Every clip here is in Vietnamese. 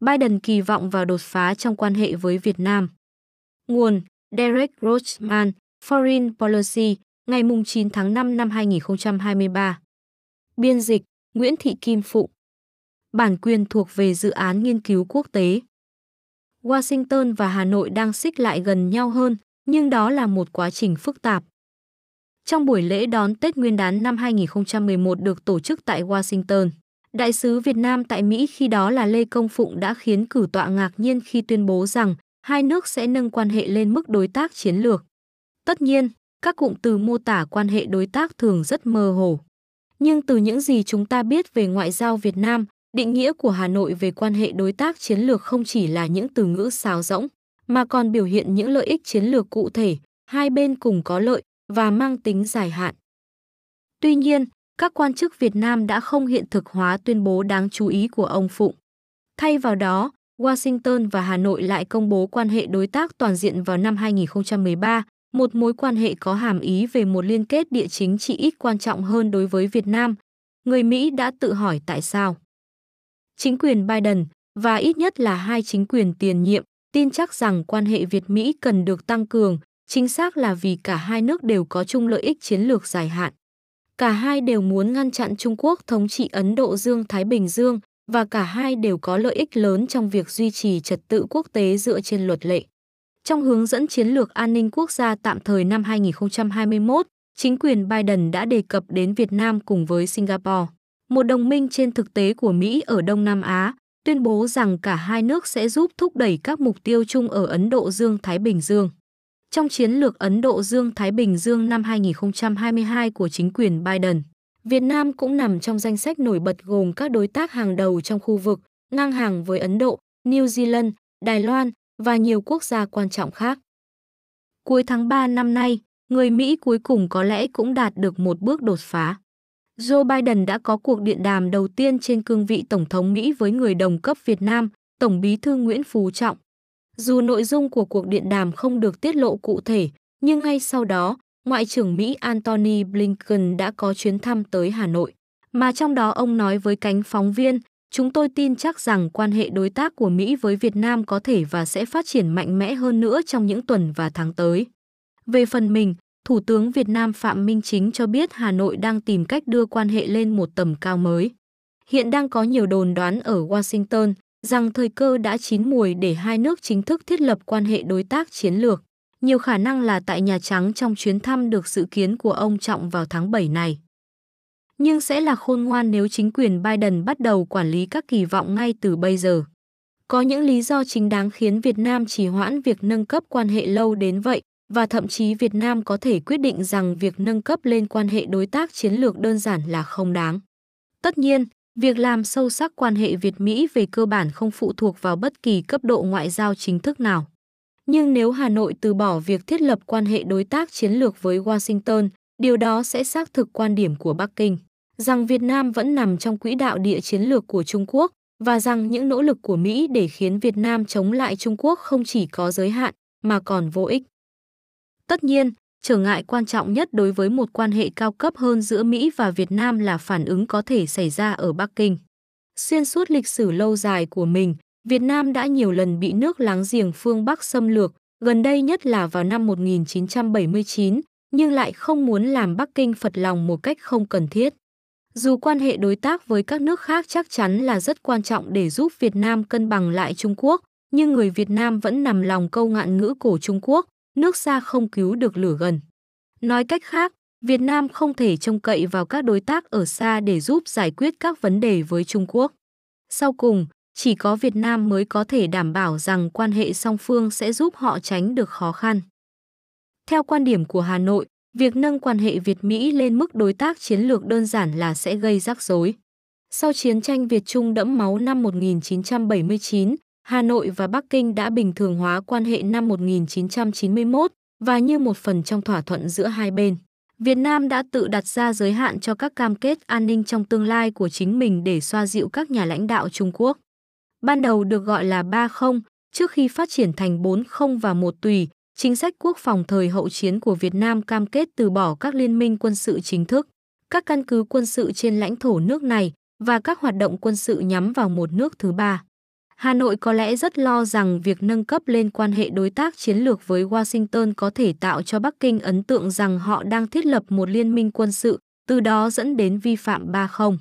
Biden kỳ vọng vào đột phá trong quan hệ với Việt Nam. Nguồn Derek Rochman, Foreign Policy, ngày 9 tháng 5 năm 2023. Biên dịch Nguyễn Thị Kim Phụng. Bản quyền thuộc về dự án nghiên cứu quốc tế. Washington và Hà Nội đang xích lại gần nhau hơn, nhưng đó là một quá trình phức tạp. Trong buổi lễ đón Tết Nguyên đán năm 2011 được tổ chức tại Washington, Đại sứ Việt Nam tại Mỹ khi đó là Lê Công Phụng đã khiến cử tọa ngạc nhiên khi tuyên bố rằng hai nước sẽ nâng quan hệ lên mức đối tác chiến lược. Tất nhiên, các cụm từ mô tả quan hệ đối tác thường rất mơ hồ. Nhưng từ những gì chúng ta biết về ngoại giao Việt Nam, định nghĩa của Hà Nội về quan hệ đối tác chiến lược không chỉ là những từ ngữ xáo rỗng, mà còn biểu hiện những lợi ích chiến lược cụ thể, hai bên cùng có lợi và mang tính dài hạn. Tuy nhiên, các quan chức Việt Nam đã không hiện thực hóa tuyên bố đáng chú ý của ông Phụng. Thay vào đó, Washington và Hà Nội lại công bố quan hệ đối tác toàn diện vào năm 2013, một mối quan hệ có hàm ý về một liên kết địa chính trị ít quan trọng hơn đối với Việt Nam. Người Mỹ đã tự hỏi tại sao. Chính quyền Biden và ít nhất là hai chính quyền tiền nhiệm tin chắc rằng quan hệ Việt-Mỹ cần được tăng cường, chính xác là vì cả hai nước đều có chung lợi ích chiến lược dài hạn. Cả hai đều muốn ngăn chặn Trung Quốc thống trị Ấn Độ Dương-Thái Bình Dương và cả hai đều có lợi ích lớn trong việc duy trì trật tự quốc tế dựa trên luật lệ. Trong hướng dẫn chiến lược an ninh quốc gia tạm thời năm 2021, chính quyền Biden đã đề cập đến Việt Nam cùng với Singapore, một đồng minh trên thực tế của Mỹ ở Đông Nam Á, tuyên bố rằng cả hai nước sẽ giúp thúc đẩy các mục tiêu chung ở Ấn Độ Dương-Thái Bình Dương. Trong chiến lược Ấn Độ Dương-Thái Bình Dương năm 2022 của chính quyền Biden, Việt Nam cũng nằm trong danh sách nổi bật gồm các đối tác hàng đầu trong khu vực, ngang hàng với Ấn Độ, New Zealand, Đài Loan và nhiều quốc gia quan trọng khác. Cuối tháng 3 năm nay, người Mỹ cuối cùng có lẽ cũng đạt được một bước đột phá. Joe Biden đã có cuộc điện đàm đầu tiên trên cương vị Tổng thống Mỹ với người đồng cấp Việt Nam, Tổng bí thư Nguyễn Phú Trọng. Dù nội dung của cuộc điện đàm không được tiết lộ cụ thể, nhưng ngay sau đó, Ngoại trưởng Mỹ Antony Blinken đã có chuyến thăm tới Hà Nội. Mà trong đó ông nói với cánh phóng viên, chúng tôi tin chắc rằng quan hệ đối tác của Mỹ với Việt Nam có thể và sẽ phát triển mạnh mẽ hơn nữa trong những tuần và tháng tới. Về phần mình, Thủ tướng Việt Nam Phạm Minh Chính cho biết Hà Nội đang tìm cách đưa quan hệ lên một tầm cao mới. Hiện đang có nhiều đồn đoán ở Washington rằng thời cơ đã chín mùi để hai nước chính thức thiết lập quan hệ đối tác chiến lược. Nhiều khả năng là tại Nhà Trắng trong chuyến thăm được dự kiến của ông Trọng vào tháng 7 này. Nhưng sẽ là khôn ngoan nếu chính quyền Biden bắt đầu quản lý các kỳ vọng ngay từ bây giờ. Có những lý do chính đáng khiến Việt Nam trì hoãn việc nâng cấp quan hệ lâu đến vậy, và thậm chí Việt Nam có thể quyết định rằng việc nâng cấp lên quan hệ đối tác chiến lược đơn giản là không đáng. Tất nhiên, việc làm sâu sắc quan hệ Việt-Mỹ về cơ bản không phụ thuộc vào bất kỳ cấp độ ngoại giao chính thức nào. Nhưng nếu Hà Nội từ bỏ việc thiết lập quan hệ đối tác chiến lược với Washington, điều đó sẽ xác thực quan điểm của Bắc Kinh, rằng Việt Nam vẫn nằm trong quỹ đạo địa chiến lược của Trung Quốc và rằng những nỗ lực của Mỹ để khiến Việt Nam chống lại Trung Quốc không chỉ có giới hạn mà còn vô ích. Tất nhiên, trở ngại quan trọng nhất đối với một quan hệ cao cấp hơn giữa Mỹ và Việt Nam là phản ứng có thể xảy ra ở Bắc Kinh. Xuyên suốt lịch sử lâu dài của mình, Việt Nam đã nhiều lần bị nước láng giềng phương Bắc xâm lược, gần đây nhất là vào năm 1979, nhưng lại không muốn làm Bắc Kinh phật lòng một cách không cần thiết. Dù quan hệ đối tác với các nước khác chắc chắn là rất quan trọng để giúp Việt Nam cân bằng lại Trung Quốc, nhưng người Việt Nam vẫn nằm lòng câu ngạn ngữ cổ Trung Quốc, nước xa không cứu được lửa gần. Nói cách khác, Việt Nam không thể trông cậy vào các đối tác ở xa để giúp giải quyết các vấn đề với Trung Quốc. Sau cùng, chỉ có Việt Nam mới có thể đảm bảo rằng quan hệ song phương sẽ giúp họ tránh được khó khăn. Theo quan điểm của Hà Nội, việc nâng quan hệ Việt-Mỹ lên mức đối tác chiến lược đơn giản là sẽ gây rắc rối. Sau chiến tranh Việt-Trung đẫm máu năm 1979, Hà Nội và Bắc Kinh đã bình thường hóa quan hệ năm 1991 và như một phần trong thỏa thuận giữa hai bên. Việt Nam đã tự đặt ra giới hạn cho các cam kết an ninh trong tương lai của chính mình để xoa dịu các nhà lãnh đạo Trung Quốc. Ban đầu được gọi là 30, trước khi phát triển thành 40 và một tùy, chính sách quốc phòng thời hậu chiến của Việt Nam cam kết từ bỏ các liên minh quân sự chính thức, các căn cứ quân sự trên lãnh thổ nước này và các hoạt động quân sự nhắm vào một nước thứ ba. Hà Nội có lẽ rất lo rằng việc nâng cấp lên quan hệ đối tác chiến lược với Washington có thể tạo cho Bắc Kinh ấn tượng rằng họ đang thiết lập một liên minh quân sự, từ đó dẫn đến vi phạm 30.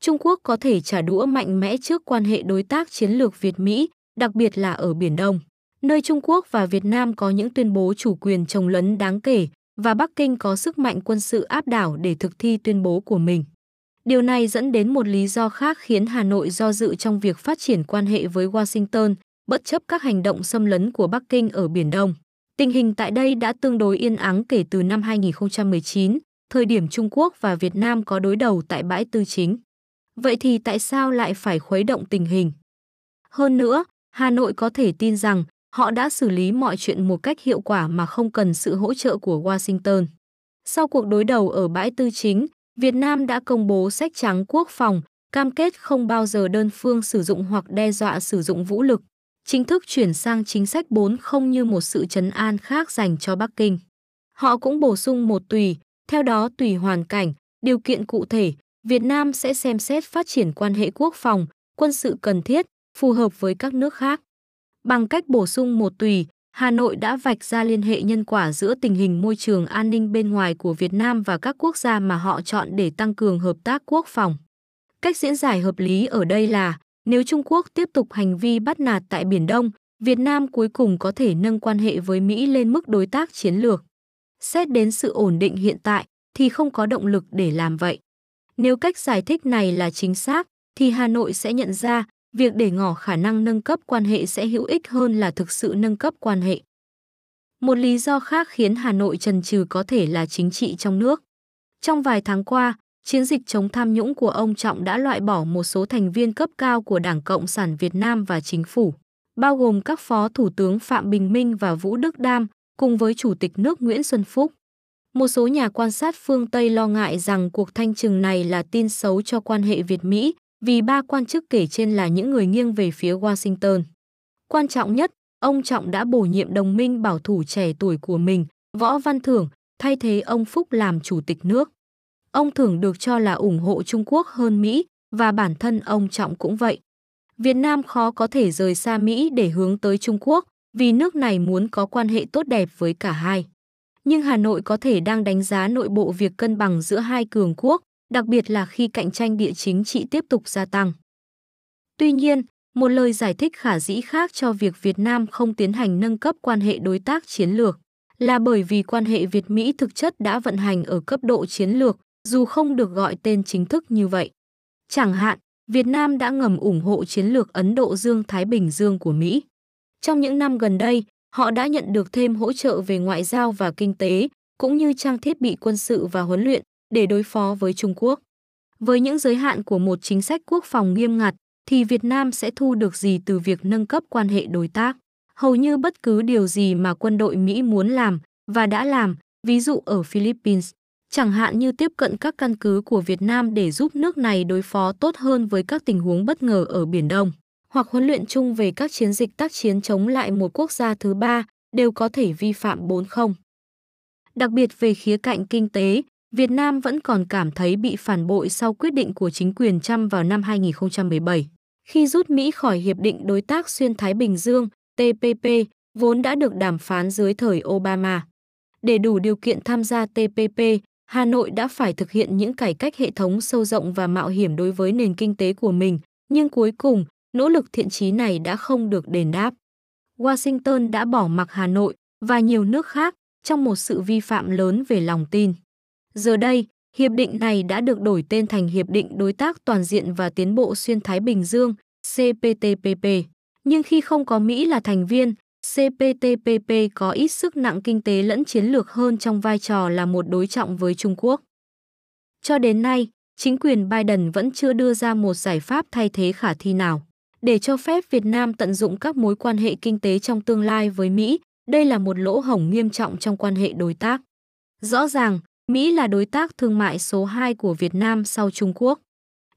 Trung Quốc có thể trả đũa mạnh mẽ trước quan hệ đối tác chiến lược Việt-Mỹ, đặc biệt là ở Biển Đông, nơi Trung Quốc và Việt Nam có những tuyên bố chủ quyền trồng lấn đáng kể và Bắc Kinh có sức mạnh quân sự áp đảo để thực thi tuyên bố của mình. Điều này dẫn đến một lý do khác khiến Hà Nội do dự trong việc phát triển quan hệ với Washington, bất chấp các hành động xâm lấn của Bắc Kinh ở Biển Đông. Tình hình tại đây đã tương đối yên ắng kể từ năm 2019, thời điểm Trung Quốc và Việt Nam có đối đầu tại bãi tư chính. Vậy thì tại sao lại phải khuấy động tình hình? Hơn nữa, Hà Nội có thể tin rằng họ đã xử lý mọi chuyện một cách hiệu quả mà không cần sự hỗ trợ của Washington. Sau cuộc đối đầu ở bãi tư chính, Việt Nam đã công bố sách trắng quốc phòng, cam kết không bao giờ đơn phương sử dụng hoặc đe dọa sử dụng vũ lực, chính thức chuyển sang chính sách 4 không như một sự chấn an khác dành cho Bắc Kinh. Họ cũng bổ sung một tùy, theo đó tùy hoàn cảnh, điều kiện cụ thể, Việt Nam sẽ xem xét phát triển quan hệ quốc phòng, quân sự cần thiết, phù hợp với các nước khác. Bằng cách bổ sung một tùy, Hà Nội đã vạch ra liên hệ nhân quả giữa tình hình môi trường an ninh bên ngoài của Việt Nam và các quốc gia mà họ chọn để tăng cường hợp tác quốc phòng. Cách diễn giải hợp lý ở đây là, nếu Trung Quốc tiếp tục hành vi bắt nạt tại Biển Đông, Việt Nam cuối cùng có thể nâng quan hệ với Mỹ lên mức đối tác chiến lược. Xét đến sự ổn định hiện tại thì không có động lực để làm vậy. Nếu cách giải thích này là chính xác, thì Hà Nội sẽ nhận ra việc để ngỏ khả năng nâng cấp quan hệ sẽ hữu ích hơn là thực sự nâng cấp quan hệ. Một lý do khác khiến Hà Nội trần trừ có thể là chính trị trong nước. Trong vài tháng qua, chiến dịch chống tham nhũng của ông Trọng đã loại bỏ một số thành viên cấp cao của Đảng Cộng sản Việt Nam và chính phủ, bao gồm các phó thủ tướng Phạm Bình Minh và Vũ Đức Đam, cùng với Chủ tịch nước Nguyễn Xuân Phúc. Một số nhà quan sát phương Tây lo ngại rằng cuộc thanh trừng này là tin xấu cho quan hệ Việt-Mỹ vì ba quan chức kể trên là những người nghiêng về phía Washington. Quan trọng nhất, ông Trọng đã bổ nhiệm đồng minh bảo thủ trẻ tuổi của mình, Võ Văn Thưởng, thay thế ông Phúc làm chủ tịch nước. Ông Thưởng được cho là ủng hộ Trung Quốc hơn Mỹ và bản thân ông Trọng cũng vậy. Việt Nam khó có thể rời xa Mỹ để hướng tới Trung Quốc vì nước này muốn có quan hệ tốt đẹp với cả hai. Nhưng Hà Nội có thể đang đánh giá nội bộ việc cân bằng giữa hai cường quốc đặc biệt là khi cạnh tranh địa chính trị tiếp tục gia tăng. Tuy nhiên, một lời giải thích khả dĩ khác cho việc Việt Nam không tiến hành nâng cấp quan hệ đối tác chiến lược là bởi vì quan hệ Việt-Mỹ thực chất đã vận hành ở cấp độ chiến lược, dù không được gọi tên chính thức như vậy. Chẳng hạn, Việt Nam đã ngầm ủng hộ chiến lược Ấn Độ Dương-Thái Bình Dương của Mỹ. Trong những năm gần đây, họ đã nhận được thêm hỗ trợ về ngoại giao và kinh tế, cũng như trang thiết bị quân sự và huấn luyện, để đối phó với Trung Quốc. Với những giới hạn của một chính sách quốc phòng nghiêm ngặt, thì Việt Nam sẽ thu được gì từ việc nâng cấp quan hệ đối tác? Hầu như bất cứ điều gì mà quân đội Mỹ muốn làm và đã làm, ví dụ ở Philippines, chẳng hạn như tiếp cận các căn cứ của Việt Nam để giúp nước này đối phó tốt hơn với các tình huống bất ngờ ở Biển Đông, hoặc huấn luyện chung về các chiến dịch tác chiến chống lại một quốc gia thứ ba, đều có thể vi phạm 40. Đặc biệt về khía cạnh kinh tế, Việt Nam vẫn còn cảm thấy bị phản bội sau quyết định của chính quyền Trump vào năm 2017, khi rút Mỹ khỏi Hiệp định Đối tác Xuyên Thái Bình Dương, TPP, vốn đã được đàm phán dưới thời Obama. Để đủ điều kiện tham gia TPP, Hà Nội đã phải thực hiện những cải cách hệ thống sâu rộng và mạo hiểm đối với nền kinh tế của mình, nhưng cuối cùng, nỗ lực thiện chí này đã không được đền đáp. Washington đã bỏ mặc Hà Nội và nhiều nước khác trong một sự vi phạm lớn về lòng tin. Giờ đây, hiệp định này đã được đổi tên thành Hiệp định Đối tác Toàn diện và Tiến bộ Xuyên Thái Bình Dương, CPTPP. Nhưng khi không có Mỹ là thành viên, CPTPP có ít sức nặng kinh tế lẫn chiến lược hơn trong vai trò là một đối trọng với Trung Quốc. Cho đến nay, chính quyền Biden vẫn chưa đưa ra một giải pháp thay thế khả thi nào. Để cho phép Việt Nam tận dụng các mối quan hệ kinh tế trong tương lai với Mỹ, đây là một lỗ hổng nghiêm trọng trong quan hệ đối tác. Rõ ràng, Mỹ là đối tác thương mại số 2 của Việt Nam sau Trung Quốc.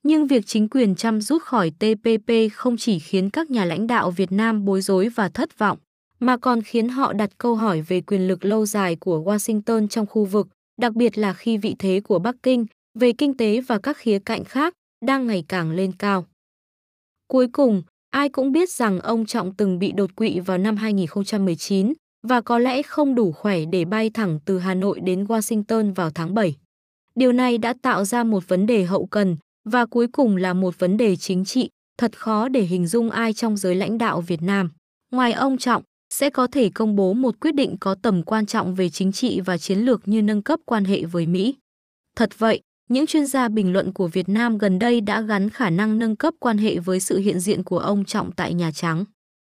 Nhưng việc chính quyền Trump rút khỏi TPP không chỉ khiến các nhà lãnh đạo Việt Nam bối rối và thất vọng, mà còn khiến họ đặt câu hỏi về quyền lực lâu dài của Washington trong khu vực, đặc biệt là khi vị thế của Bắc Kinh về kinh tế và các khía cạnh khác đang ngày càng lên cao. Cuối cùng, Ai cũng biết rằng ông Trọng từng bị đột quỵ vào năm 2019 và có lẽ không đủ khỏe để bay thẳng từ Hà Nội đến Washington vào tháng 7. Điều này đã tạo ra một vấn đề hậu cần và cuối cùng là một vấn đề chính trị, thật khó để hình dung ai trong giới lãnh đạo Việt Nam. Ngoài ông Trọng, sẽ có thể công bố một quyết định có tầm quan trọng về chính trị và chiến lược như nâng cấp quan hệ với Mỹ. Thật vậy, những chuyên gia bình luận của Việt Nam gần đây đã gắn khả năng nâng cấp quan hệ với sự hiện diện của ông Trọng tại Nhà Trắng.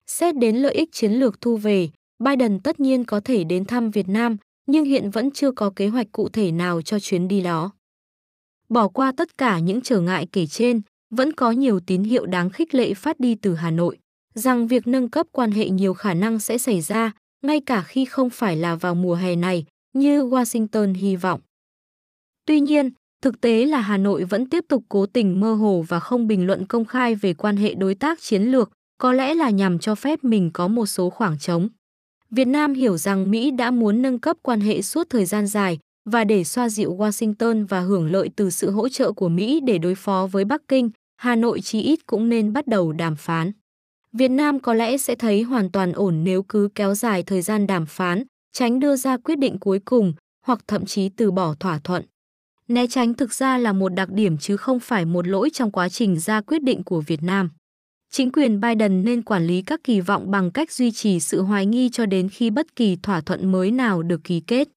Xét đến lợi ích chiến lược thu về, Biden tất nhiên có thể đến thăm Việt Nam, nhưng hiện vẫn chưa có kế hoạch cụ thể nào cho chuyến đi đó. Bỏ qua tất cả những trở ngại kể trên, vẫn có nhiều tín hiệu đáng khích lệ phát đi từ Hà Nội, rằng việc nâng cấp quan hệ nhiều khả năng sẽ xảy ra, ngay cả khi không phải là vào mùa hè này, như Washington hy vọng. Tuy nhiên, thực tế là Hà Nội vẫn tiếp tục cố tình mơ hồ và không bình luận công khai về quan hệ đối tác chiến lược, có lẽ là nhằm cho phép mình có một số khoảng trống. Việt Nam hiểu rằng Mỹ đã muốn nâng cấp quan hệ suốt thời gian dài và để xoa dịu Washington và hưởng lợi từ sự hỗ trợ của Mỹ để đối phó với Bắc Kinh, Hà Nội chí ít cũng nên bắt đầu đàm phán. Việt Nam có lẽ sẽ thấy hoàn toàn ổn nếu cứ kéo dài thời gian đàm phán, tránh đưa ra quyết định cuối cùng hoặc thậm chí từ bỏ thỏa thuận. Né tránh thực ra là một đặc điểm chứ không phải một lỗi trong quá trình ra quyết định của Việt Nam. Chính quyền Biden nên quản lý các kỳ vọng bằng cách duy trì sự hoài nghi cho đến khi bất kỳ thỏa thuận mới nào được ký kết.